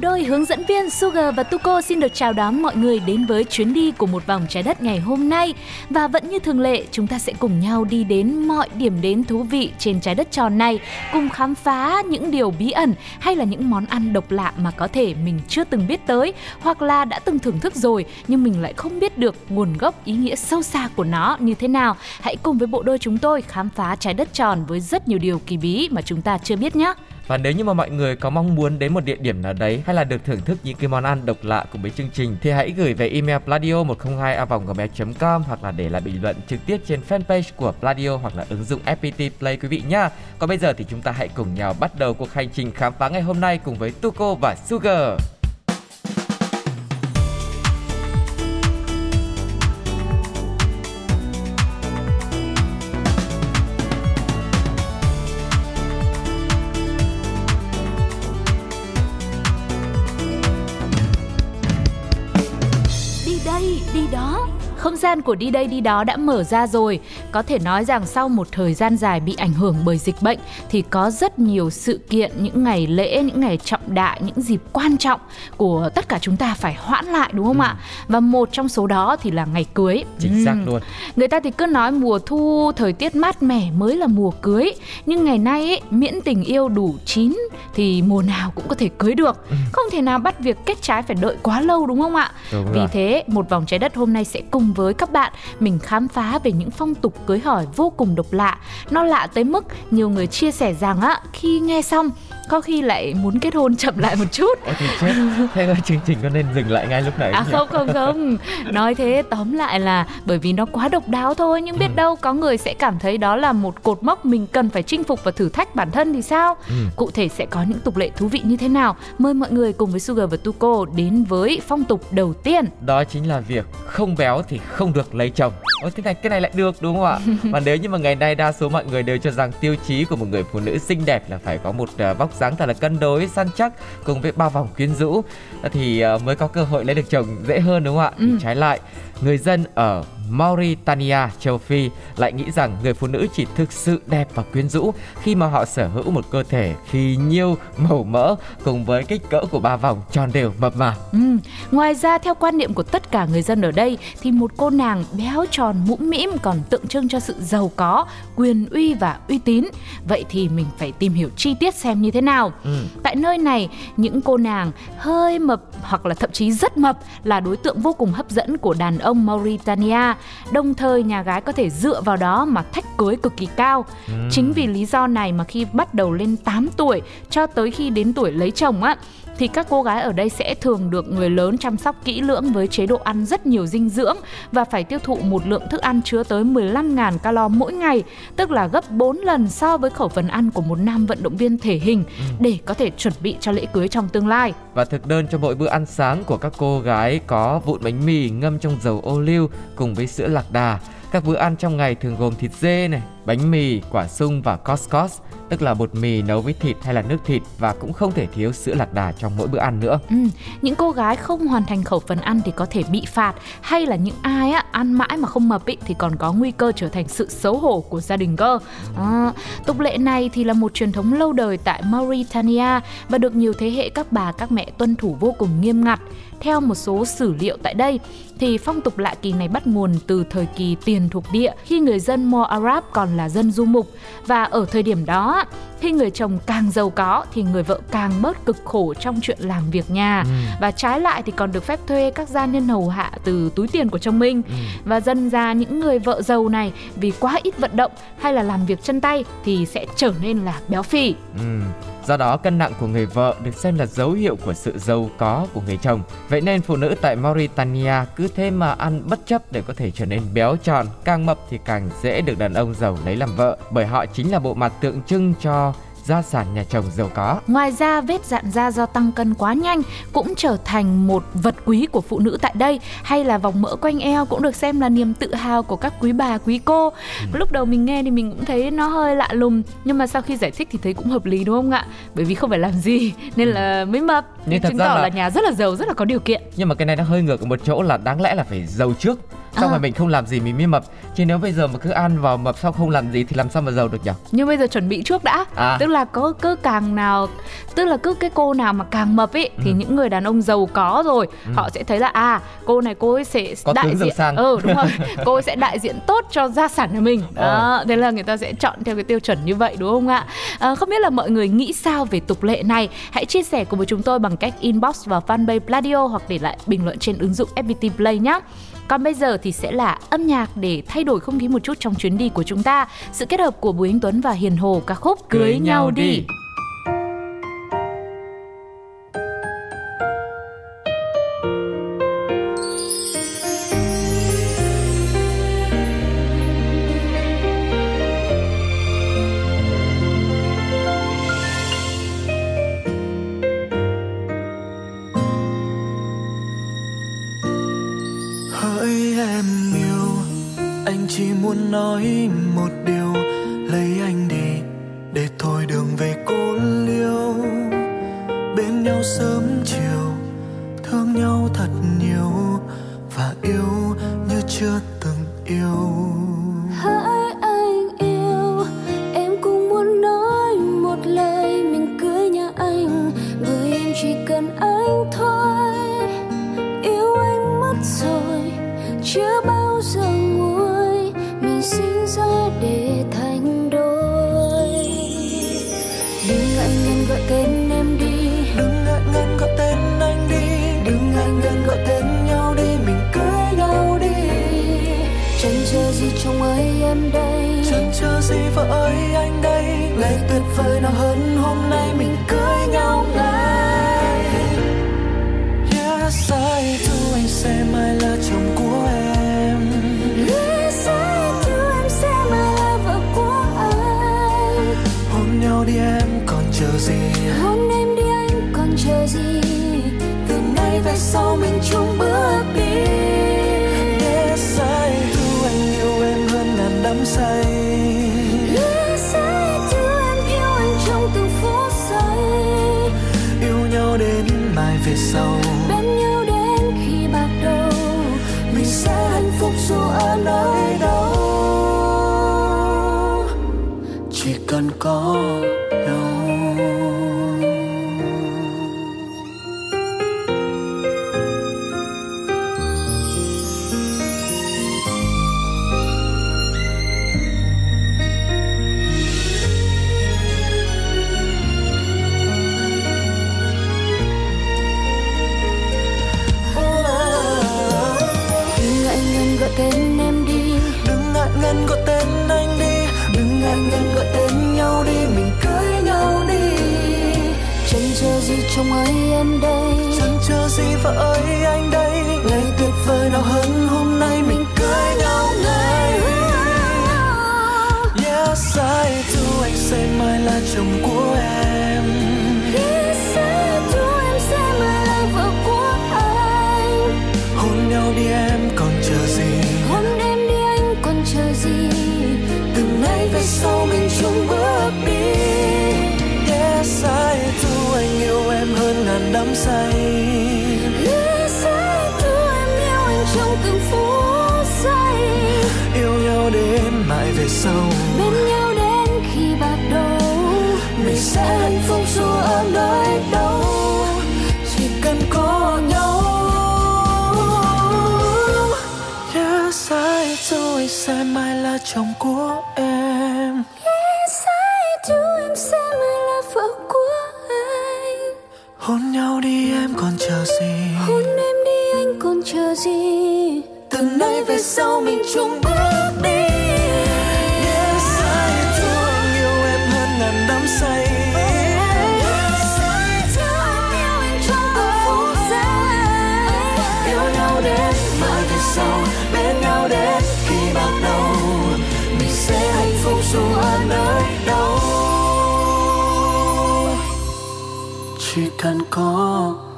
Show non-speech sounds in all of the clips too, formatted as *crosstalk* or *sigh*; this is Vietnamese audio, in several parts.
đôi hướng dẫn viên Sugar và Tuko xin được chào đón mọi người đến với chuyến đi của một vòng trái đất ngày hôm nay. Và vẫn như thường lệ, chúng ta sẽ cùng nhau đi đến mọi điểm đến thú vị trên trái đất tròn này, cùng khám phá những điều bí ẩn hay là những món ăn độc lạ mà có thể mình chưa từng biết tới hoặc là đã từng thưởng thức rồi nhưng mình lại không biết được nguồn gốc ý nghĩa sâu xa của nó như thế nào. Hãy cùng với bộ đôi chúng tôi khám phá trái đất tròn với rất nhiều điều kỳ bí mà chúng ta chưa biết nhé. Và nếu như mà mọi người có mong muốn đến một địa điểm nào đấy hay là được thưởng thức những cái món ăn độc lạ cùng với chương trình thì hãy gửi về email pladio 102 a gmail.com hoặc là để lại bình luận trực tiếp trên fanpage của Pladio hoặc là ứng dụng FPT Play quý vị nhá. Còn bây giờ thì chúng ta hãy cùng nhau bắt đầu cuộc hành trình khám phá ngày hôm nay cùng với Tuko và Sugar. Gian của đi đây đi đó đã mở ra rồi. Có thể nói rằng sau một thời gian dài bị ảnh hưởng bởi dịch bệnh thì có rất nhiều sự kiện, những ngày lễ, những ngày trọng đại, những dịp quan trọng của tất cả chúng ta phải hoãn lại đúng không ạ? Và một trong số đó thì là ngày cưới. Chính xác Ừm. luôn. Người ta thì cứ nói mùa thu, thời tiết mát mẻ mới là mùa cưới Nhưng ngày nay ấy, miễn tình yêu đủ chín thì mùa nào cũng có thể cưới được Không thể nào bắt việc kết trái phải đợi quá lâu đúng không ạ? Đúng Vì rồi. thế, một vòng trái đất hôm nay sẽ cùng với các bạn mình khám phá về những phong tục cưới hỏi vô cùng độc lạ. Nó lạ tới mức nhiều người chia sẻ rằng á, khi nghe xong có khi lại muốn kết hôn chậm lại một chút. Ôi chết, thế là chương trình có nên dừng lại ngay lúc này À nhỉ? không không không Nói thế tóm lại là bởi vì nó quá độc đáo thôi Nhưng biết Ừ. đâu có người sẽ cảm thấy đó là một cột mốc Mình cần phải chinh phục và thử thách bản thân thì sao Ừ. Cụ thể sẽ có những tục lệ thú vị như thế nào Mời mọi người cùng với Sugar và Tuko đến với phong tục đầu tiên đó chính là việc không béo thì không được lấy chồng. Ôi thế này cái này lại được đúng không ạ? *laughs* Và nếu như mà ngày nay đa số mọi người đều cho rằng tiêu chí của một người phụ nữ xinh đẹp là phải có một à, vóc dáng thật là cân đối, săn chắc cùng với bao vòng quyến rũ thì à, mới có cơ hội lấy được chồng dễ hơn đúng không ạ? Ừ. Thì trái lại, người dân ở Mauritania, châu Phi lại nghĩ rằng người phụ nữ chỉ thực sự đẹp và quyến rũ khi mà họ sở hữu một cơ thể phì nhiêu, màu mỡ cùng với kích cỡ của ba vòng tròn đều mập mạp. Ừ. Ngoài ra theo quan niệm của tất cả người dân ở đây thì một cô nàng béo tròn mũm mĩm còn tượng trưng cho sự giàu có, quyền uy và uy tín. Vậy thì mình phải tìm hiểu chi tiết xem như thế nào. Ừ. Tại nơi này, những cô nàng hơi mập hoặc là thậm chí rất mập là đối tượng vô cùng hấp dẫn của đàn ông Mauritania. Đồng thời nhà gái có thể dựa vào đó mà thách cưới cực kỳ cao. Chính vì lý do này mà khi bắt đầu lên 8 tuổi cho tới khi đến tuổi lấy chồng á thì các cô gái ở đây sẽ thường được người lớn chăm sóc kỹ lưỡng với chế độ ăn rất nhiều dinh dưỡng và phải tiêu thụ một lượng thức ăn chứa tới 15.000 calo mỗi ngày, tức là gấp 4 lần so với khẩu phần ăn của một nam vận động viên thể hình để có thể chuẩn bị cho lễ cưới trong tương lai. Và thực đơn cho mỗi bữa ăn sáng của các cô gái có vụn bánh mì ngâm trong dầu ô liu cùng với sữa lạc đà. Các bữa ăn trong ngày thường gồm thịt dê này, bánh mì, quả sung và couscous, tức là bột mì nấu với thịt hay là nước thịt và cũng không thể thiếu sữa lạc đà trong mỗi bữa ăn nữa. Ừ, những cô gái không hoàn thành khẩu phần ăn thì có thể bị phạt hay là những ai á, ăn mãi mà không mập ý, thì còn có nguy cơ trở thành sự xấu hổ của gia đình cơ. À, tục lệ này thì là một truyền thống lâu đời tại Mauritania và được nhiều thế hệ các bà các mẹ tuân thủ vô cùng nghiêm ngặt. Theo một số sử liệu tại đây thì phong tục lạ kỳ này bắt nguồn từ thời kỳ tiền thuộc địa khi người dân Mo Arab còn là dân du mục. Và ở thời điểm đó khi người chồng càng giàu có thì người vợ càng bớt cực khổ trong chuyện làm việc nhà và trái lại thì còn được phép thuê các gia nhân hầu hạ từ túi tiền của chồng mình. Và dần ra những người vợ giàu này vì quá ít vận động hay là làm việc chân tay thì sẽ trở nên là béo phì. Ừm, Do đó cân nặng của người vợ được xem là dấu hiệu của sự giàu có của người chồng. Vậy nên phụ nữ tại Mauritania cứ thế mà ăn bất chấp để có thể trở nên béo tròn, càng mập thì càng dễ được đàn ông giàu lấy làm vợ bởi họ chính là bộ mặt tượng trưng cho gia sản nhà chồng giàu có. Ngoài ra, vết dạn da do tăng cân quá nhanh cũng trở thành một vật quý của phụ nữ tại đây hay là vòng mỡ quanh eo cũng được xem là niềm tự hào của các quý bà quý cô. Ừ. Lúc đầu mình nghe thì mình cũng thấy nó hơi lạ lùng nhưng mà sau khi giải thích thì thấy cũng hợp lý đúng không ạ? Bởi vì không phải làm gì *laughs* nên là mới mập. Nhưng thật chứng ra tỏ là- là nhà rất là giàu, rất là có điều kiện. Nhưng mà cái này nó hơi ngược ở một chỗ là đáng lẽ là phải giàu trước xong À. rồi mình không làm gì mình mới mập chứ nếu bây giờ mà cứ ăn vào mập sau không làm gì thì làm sao mà giàu được nhỉ nhưng bây giờ chuẩn bị trước đã À. tức là có cứ càng nào tức là cứ cái cô nào mà càng mập ấy thì Ừ. những người đàn ông giàu có rồi Ừ. họ sẽ thấy là à cô này cô ấy sẽ Có đại diện sang. ừ đúng rồi *laughs* cô ấy sẽ đại diện tốt cho gia sản của mình Ờ. đó thế là người ta sẽ chọn theo cái tiêu chuẩn như vậy đúng không ạ à, không biết là mọi người nghĩ sao về tục lệ này hãy chia sẻ cùng với chúng tôi bằng cách inbox vào fanpage Pladio hoặc để lại bình luận trên ứng dụng FPT Play nhé còn bây giờ thì sẽ là âm nhạc để thay đổi không khí một chút trong chuyến đi của chúng ta. Sự kết hợp của Bùi Anh Tuấn và Hiền Hồ ca khúc Cưới, nhau đi. hỡi nhau thật nhiều và yêu như chưa từng yêu. Vợ ơi anh đây. Ngày tuyệt vời nào hơn hôm nay mình cưới nhau ngay. Yes I do anh sẽ mãi là chồng của em. Yes, I do, em sẽ mãi là vợ của anh. Hôn nhau đi em còn chờ gì? Hôn em đi anh còn chờ gì? Từ nay về sau mình chung bước đi cần gì trong ấy em đây? Chẳng chờ gì vợ ơi anh đây. Ngày tuyệt vời nào hơn hôm nay Mình cưới nhau ngay. Yes I do. Anh sẽ mãi là chồng của em I do Anh sẽ mãi là chồng của em. Yes, I do, em sẽ mãi là vợ của anh. Hôn nhau đi em còn chờ gì? Hôn em đi anh còn chờ gì? Từ nay về sau mình chung bước cần có.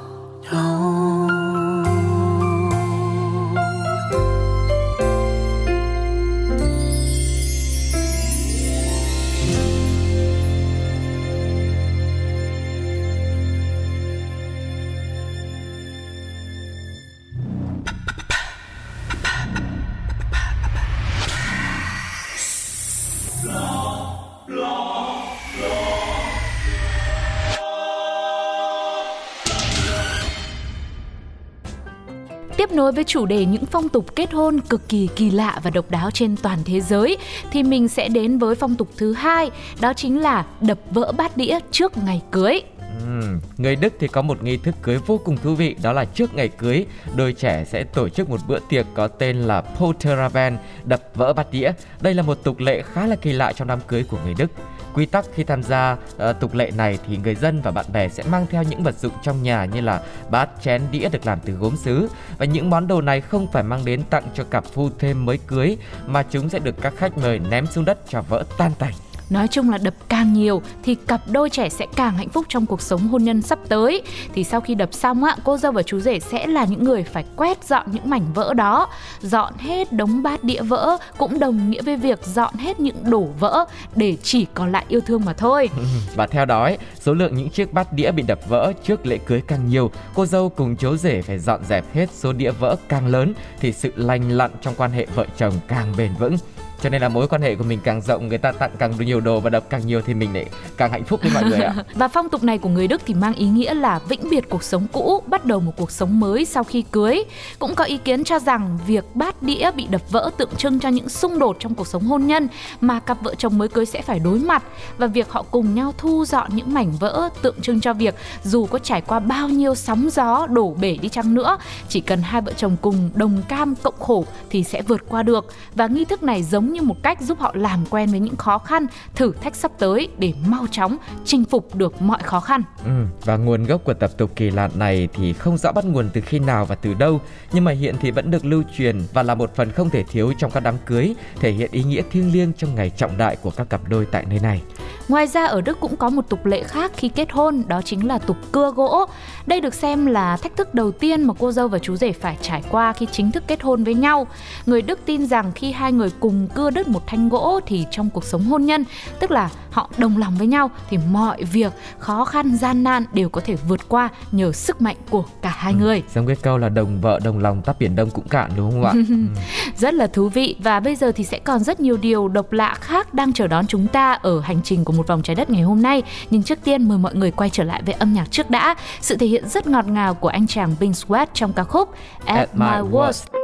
Nối với chủ đề những phong tục kết hôn cực kỳ kỳ lạ và độc đáo trên toàn thế giới thì mình sẽ đến với phong tục thứ hai, đó chính là đập vỡ bát đĩa trước ngày cưới. Người Đức thì có một nghi thức cưới vô cùng thú vị đó là trước ngày cưới đôi trẻ sẽ tổ chức một bữa tiệc có tên là Polteraben đập vỡ bát đĩa. Đây là một tục lệ khá là kỳ lạ trong đám cưới của người Đức. Quy tắc khi tham gia uh, tục lệ này thì người dân và bạn bè sẽ mang theo những vật dụng trong nhà như là bát, chén, đĩa được làm từ gốm sứ và những món đồ này không phải mang đến tặng cho cặp phu thêm mới cưới mà chúng sẽ được các khách mời ném xuống đất cho vỡ tan tành. Nói chung là đập càng nhiều thì cặp đôi trẻ sẽ càng hạnh phúc trong cuộc sống hôn nhân sắp tới. Thì sau khi đập xong á, cô dâu và chú rể sẽ là những người phải quét dọn những mảnh vỡ đó. Dọn hết đống bát đĩa vỡ cũng đồng nghĩa với việc dọn hết những đổ vỡ để chỉ còn lại yêu thương mà thôi. Ừ, và theo đó, ấy, số lượng những chiếc bát đĩa bị đập vỡ trước lễ cưới càng nhiều, cô dâu cùng chú rể phải dọn dẹp hết số đĩa vỡ càng lớn thì sự lành lặn trong quan hệ vợ chồng càng bền vững. Cho nên là mối quan hệ của mình càng rộng, người ta tặng càng nhiều đồ và đập càng nhiều thì mình lại càng hạnh phúc với mọi người ạ. *laughs* Và phong tục này của người Đức thì mang ý nghĩa là vĩnh biệt cuộc sống cũ, bắt đầu một cuộc sống mới sau khi cưới. Cũng có ý kiến cho rằng việc bát đĩa bị đập vỡ tượng trưng cho những xung đột trong cuộc sống hôn nhân mà cặp vợ chồng mới cưới sẽ phải đối mặt và việc họ cùng nhau thu dọn những mảnh vỡ tượng trưng cho việc dù có trải qua bao nhiêu sóng gió đổ bể đi chăng nữa, chỉ cần hai vợ chồng cùng đồng cam cộng khổ thì sẽ vượt qua được. Và nghi thức này giống như một cách giúp họ làm quen với những khó khăn, thử thách sắp tới để mau chóng chinh phục được mọi khó khăn. Ừ, và nguồn gốc của tập tục kỳ lạ này thì không rõ bắt nguồn từ khi nào và từ đâu, nhưng mà hiện thì vẫn được lưu truyền và là một phần không thể thiếu trong các đám cưới, thể hiện ý nghĩa thiêng liêng trong ngày trọng đại của các cặp đôi tại nơi này. Ngoài ra ở Đức cũng có một tục lệ khác khi kết hôn, đó chính là tục cưa gỗ. Đây được xem là thách thức đầu tiên mà cô dâu và chú rể phải trải qua khi chính thức kết hôn với nhau. Người Đức tin rằng khi hai người cùng cưa đứt một thanh gỗ thì trong cuộc sống hôn nhân, tức là họ đồng lòng với nhau thì mọi việc khó khăn gian nan đều có thể vượt qua nhờ sức mạnh của cả hai người. Giống cái câu là đồng vợ đồng lòng tắp biển đông cũng cạn đúng không ạ? *laughs* ừ. Rất là thú vị và bây giờ thì sẽ còn rất nhiều điều độc lạ khác đang chờ đón chúng ta ở hành trình của một vòng trái đất ngày hôm nay. Nhưng trước tiên mời mọi người quay trở lại với âm nhạc trước đã. Sự thể hiện rất ngọt ngào của anh chàng Bing Sweat trong ca khúc At, At My My Worst. Can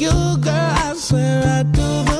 you, girl, I swear I do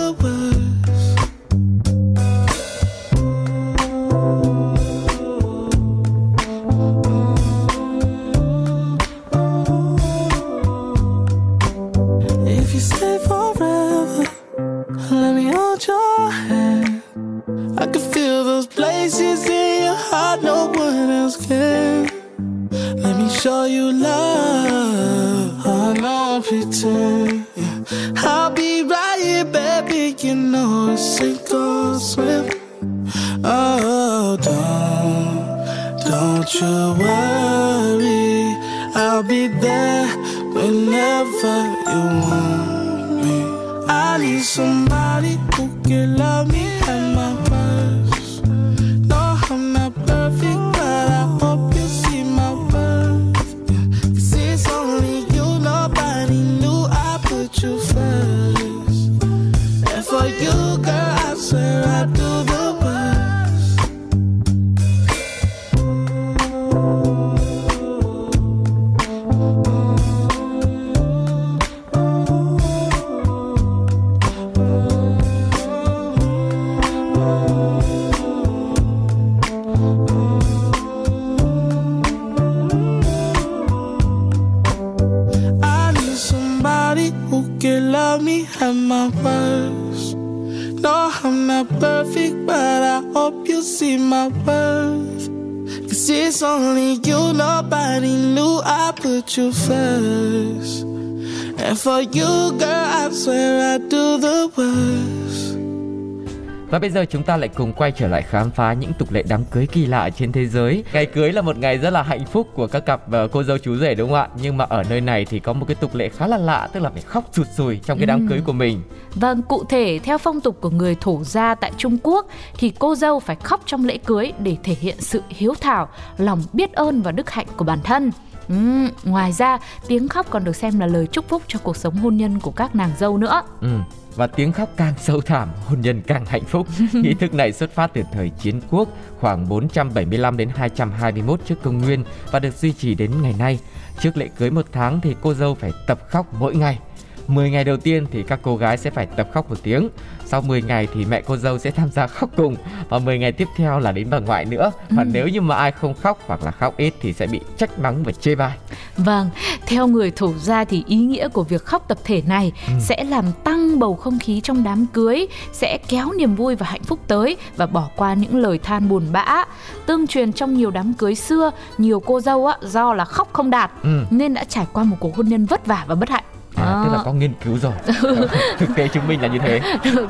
for you, girl, I swear I do the worst. Và bây giờ chúng ta lại cùng quay trở lại khám phá những tục lệ đám cưới kỳ lạ trên thế giới. Ngày cưới là một ngày rất là hạnh phúc của các cặp uh, cô dâu chú rể đúng không ạ? Nhưng mà ở nơi này thì có một cái tục lệ khá là lạ, tức là phải khóc sụt sùi trong cái đám Ừ. cưới của mình. Vâng, cụ thể theo phong tục của người thổ gia tại Trung Quốc thì cô dâu phải khóc trong lễ cưới để thể hiện sự hiếu thảo, lòng biết ơn và đức hạnh của bản thân. Ừm, ngoài ra, tiếng khóc còn được xem là lời chúc phúc cho cuộc sống hôn nhân của các nàng dâu nữa. Ừ. Và tiếng khóc càng sâu thẳm, hôn nhân càng hạnh phúc. *laughs* Nghi thức này xuất phát từ thời chiến quốc khoảng 475 đến 221 trước công nguyên và được duy trì đến ngày nay. Trước lễ cưới một tháng thì cô dâu phải tập khóc mỗi ngày. 10 ngày đầu tiên thì các cô gái sẽ phải tập khóc một tiếng. Sau 10 ngày thì mẹ cô dâu sẽ tham gia khóc cùng và 10 ngày tiếp theo là đến bà ngoại nữa. Và nếu như mà ai không khóc hoặc là khóc ít thì sẽ bị trách mắng và chê bai. Vâng, theo người thổ gia thì ý nghĩa của việc khóc tập thể này sẽ làm tăng bầu không khí trong đám cưới, sẽ kéo niềm vui và hạnh phúc tới và bỏ qua những lời than buồn bã. Tương truyền trong nhiều đám cưới xưa, nhiều cô dâu á do là khóc không đạt Ừ. nên đã trải qua một cuộc hôn nhân vất vả và bất hạnh. À, tức là Đó. có nghiên cứu rồi. *laughs* Thực tế chứng minh là như thế.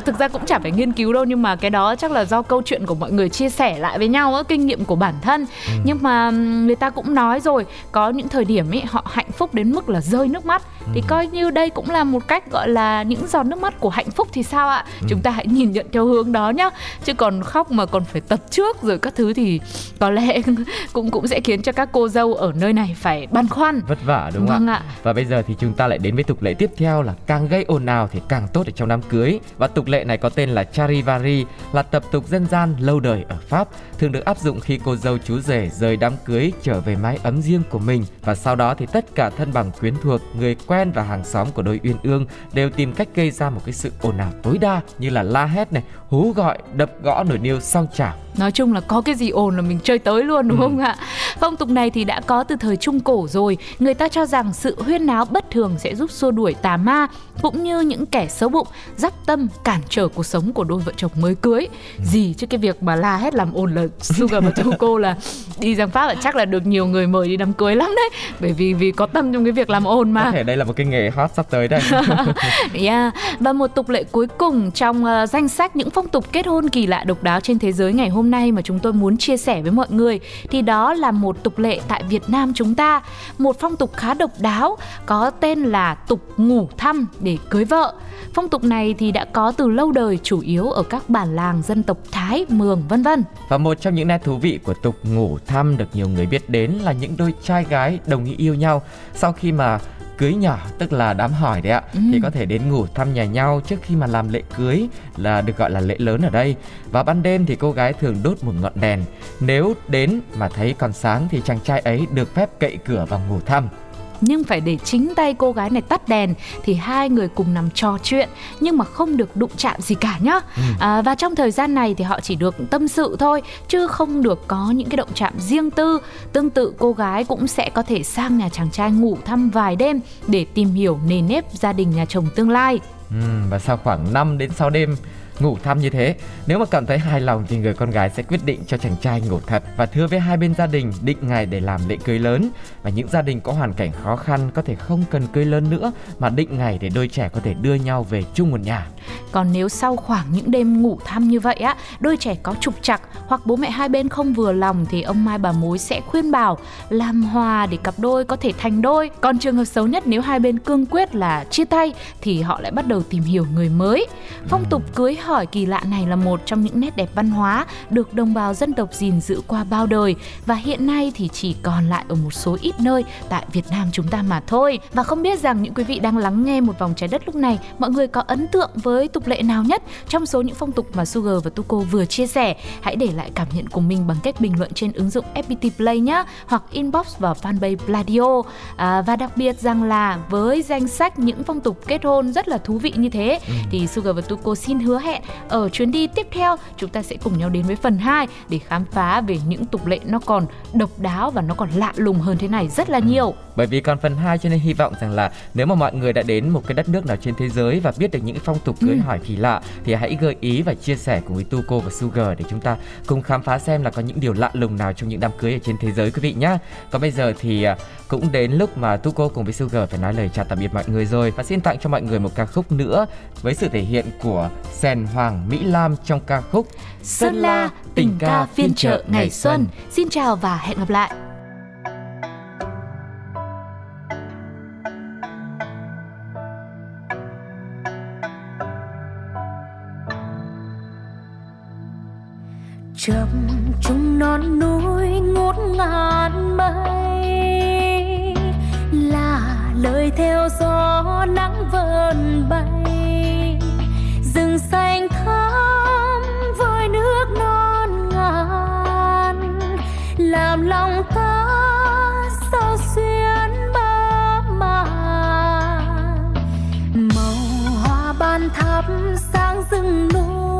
thực ra cũng chả phải nghiên cứu đâu nhưng mà cái đó chắc là do câu chuyện của mọi người chia sẻ lại với nhau á kinh nghiệm của bản thân nhưng mà người ta cũng nói rồi có những thời điểm ấy họ hạnh phúc đến mức là rơi nước mắt thì coi như đây cũng là một cách gọi là những giọt nước mắt của hạnh phúc thì sao ạ chúng ta hãy nhìn nhận theo hướng đó nhá chứ còn khóc mà còn phải tập trước rồi các thứ thì có lẽ *laughs* cũng cũng sẽ khiến cho các cô dâu ở nơi này phải băn khoăn vất vả đúng không Vâng ạ? ạ. Và bây giờ thì chúng ta lại đến với tục lệ tiếp theo là càng gây ồn ào thì càng tốt ở trong đám cưới. Và tục lệ này có tên là Charivari, là tập tục dân gian lâu đời ở Pháp, thường được áp dụng khi cô dâu chú rể rời đám cưới trở về mái ấm riêng của mình và sau đó thì tất cả thân bằng quyến thuộc, người quen và hàng xóm của đôi uyên ương đều tìm cách gây ra một cái sự ồn ào tối đa như là la hét này, hú gọi, đập gõ nồi niêu song chảo. Nói chung là có cái gì ồn là mình chơi tới luôn đúng Ừ. không ạ? Phong tục này thì đã có từ thời Trung Cổ rồi. Người ta cho rằng sự huyên náo bất thường sẽ giúp xua đuổi tà ma cũng như những kẻ xấu bụng, dắp tâm cản trở cuộc sống của đôi vợ chồng mới cưới. Ừ. Gì chứ cái việc mà la hét làm ồn là Sugar và Tuko là đi sang Pháp là chắc là được nhiều người mời đi đám cưới lắm đấy. Bởi vì vì có tâm trong cái việc làm ồn mà. Có thể đây là một cái nghề hot sắp tới đây. *laughs* Yeah. Và một tục lệ cuối cùng trong ờ, danh sách những phong tục kết hôn kỳ lạ độc đáo trên thế giới ngày hôm nay mà chúng tôi muốn chia sẻ với mọi người thì đó là một tục lệ tại Việt Nam chúng ta, một phong tục khá độc đáo có tên là tục ngủ thăm để cưới vợ. Phong tục này thì đã có từ lâu đời chủ yếu ở các bản làng dân tộc Thái, Mường vân vân. Và một trong những nét thú vị của tục ngủ thăm được nhiều người biết đến là những đôi trai gái đồng ý yêu nhau sau khi mà cưới nhỏ tức là đám hỏi đấy ạ. Ừ. thì có thể đến ngủ thăm nhà nhau trước khi mà làm lễ cưới là được gọi là lễ lớn ở đây. Và ban đêm thì cô gái thường đốt một ngọn đèn. Nếu đến mà thấy còn sáng thì chàng trai ấy được phép cậy cửa và ngủ thăm nhưng phải để chính tay cô gái này tắt đèn thì hai người cùng nằm trò chuyện nhưng mà không được đụng chạm gì cả nhá. À, và trong thời gian này thì họ chỉ được tâm sự thôi chứ không được có những cái động chạm riêng tư. Tương tự cô gái cũng sẽ có thể sang nhà chàng trai ngủ thăm vài đêm để tìm hiểu nề nếp gia đình nhà chồng tương lai. Ừm, và sau khoảng 5 đến 6 đêm ngủ thăm như thế nếu mà cảm thấy hài lòng thì người con gái sẽ quyết định cho chàng trai ngủ thật và thưa với hai bên gia đình định ngày để làm lễ cưới lớn và những gia đình có hoàn cảnh khó khăn có thể không cần cưới lớn nữa mà định ngày để đôi trẻ có thể đưa nhau về chung một nhà Còn nếu sau khoảng những đêm ngủ thăm như vậy á, đôi trẻ có trục trặc hoặc bố mẹ hai bên không vừa lòng thì ông mai bà mối sẽ khuyên bảo làm hòa để cặp đôi có thể thành đôi. Còn trường hợp xấu nhất nếu hai bên cương quyết là chia tay thì họ lại bắt đầu tìm hiểu người mới. Phong tục cưới hỏi kỳ lạ này là một trong những nét đẹp văn hóa được đồng bào dân tộc gìn giữ qua bao đời và hiện nay thì chỉ còn lại ở một số ít nơi tại Việt Nam chúng ta mà thôi. Và không biết rằng những quý vị đang lắng nghe một vòng trái đất lúc này, mọi người có ấn tượng với tục lệ nào nhất trong số những phong tục mà Sugar và Tuko vừa chia sẻ? Hãy để lại cảm nhận của mình bằng cách bình luận trên ứng dụng FPT Play nhé, hoặc inbox vào fanpage Pladio. À, và đặc biệt rằng là với danh sách những phong tục kết hôn rất là thú vị như thế thì Sugar và Tuko xin hứa hẹn hẹn ở chuyến đi tiếp theo chúng ta sẽ cùng nhau đến với phần 2 để khám phá về những tục lệ nó còn độc đáo và nó còn lạ lùng hơn thế này rất là nhiều. Bởi vì còn phần 2 cho nên hy vọng rằng là nếu mà mọi người đã đến một cái đất nước nào trên thế giới và biết được những phong tục cưới Ừ. hỏi kỳ lạ thì hãy gợi ý và chia sẻ cùng với Tuco và Sugar để chúng ta cùng khám phá xem là có những điều lạ lùng nào trong những đám cưới ở trên thế giới quý vị nhé. Còn bây giờ thì à, cũng đến lúc mà Tuco cùng với Sugar phải nói lời chào tạm biệt mọi người rồi và xin tặng cho mọi người một ca khúc nữa với sự thể hiện của Sen Hoàng Mỹ Lam trong ca khúc Sơn La, tình ca phiên chợ ngày xuân. Xin chào và hẹn gặp lại. chập chung non núi ngút ngàn mây là lời theo gió nắng vờn bay thắp sáng rừng núi.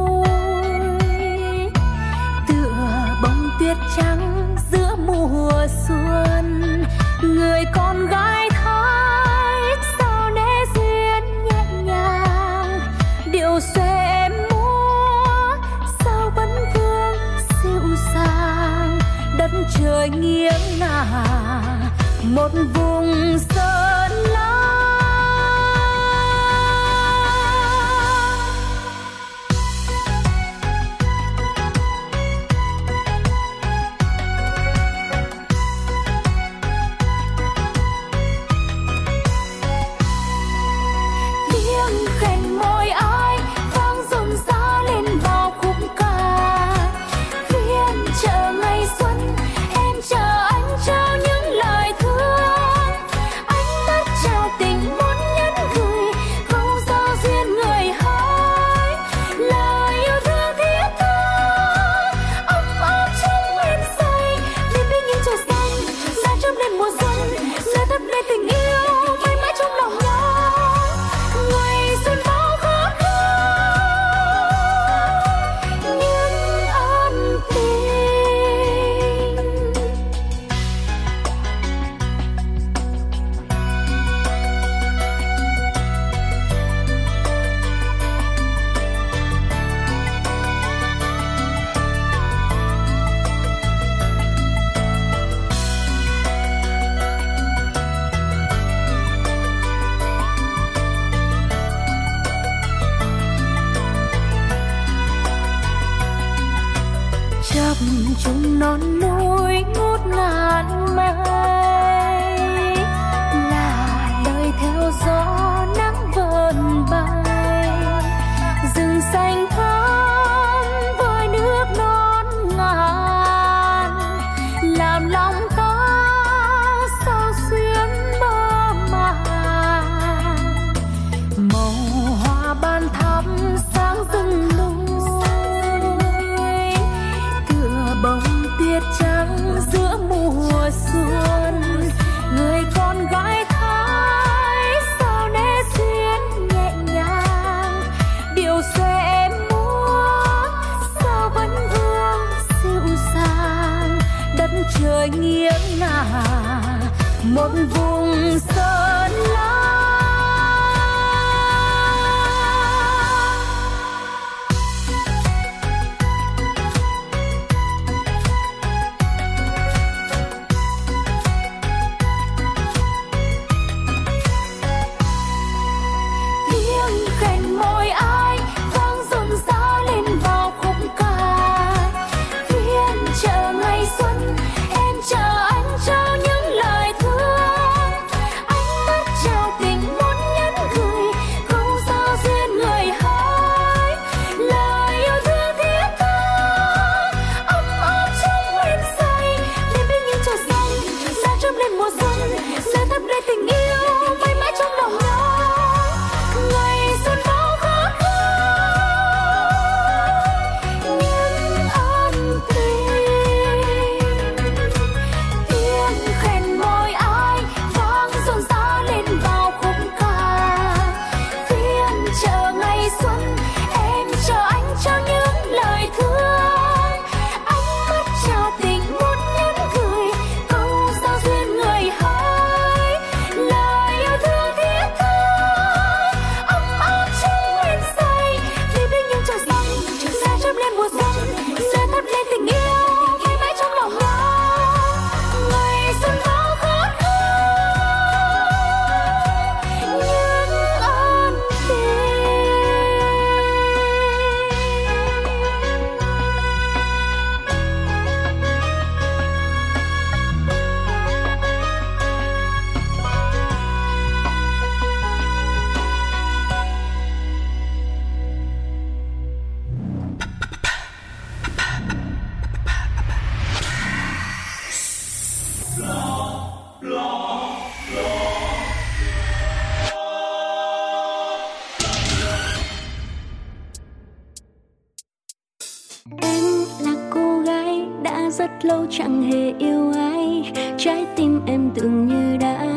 lâu chẳng hề yêu ai. Trái tim em tưởng như đã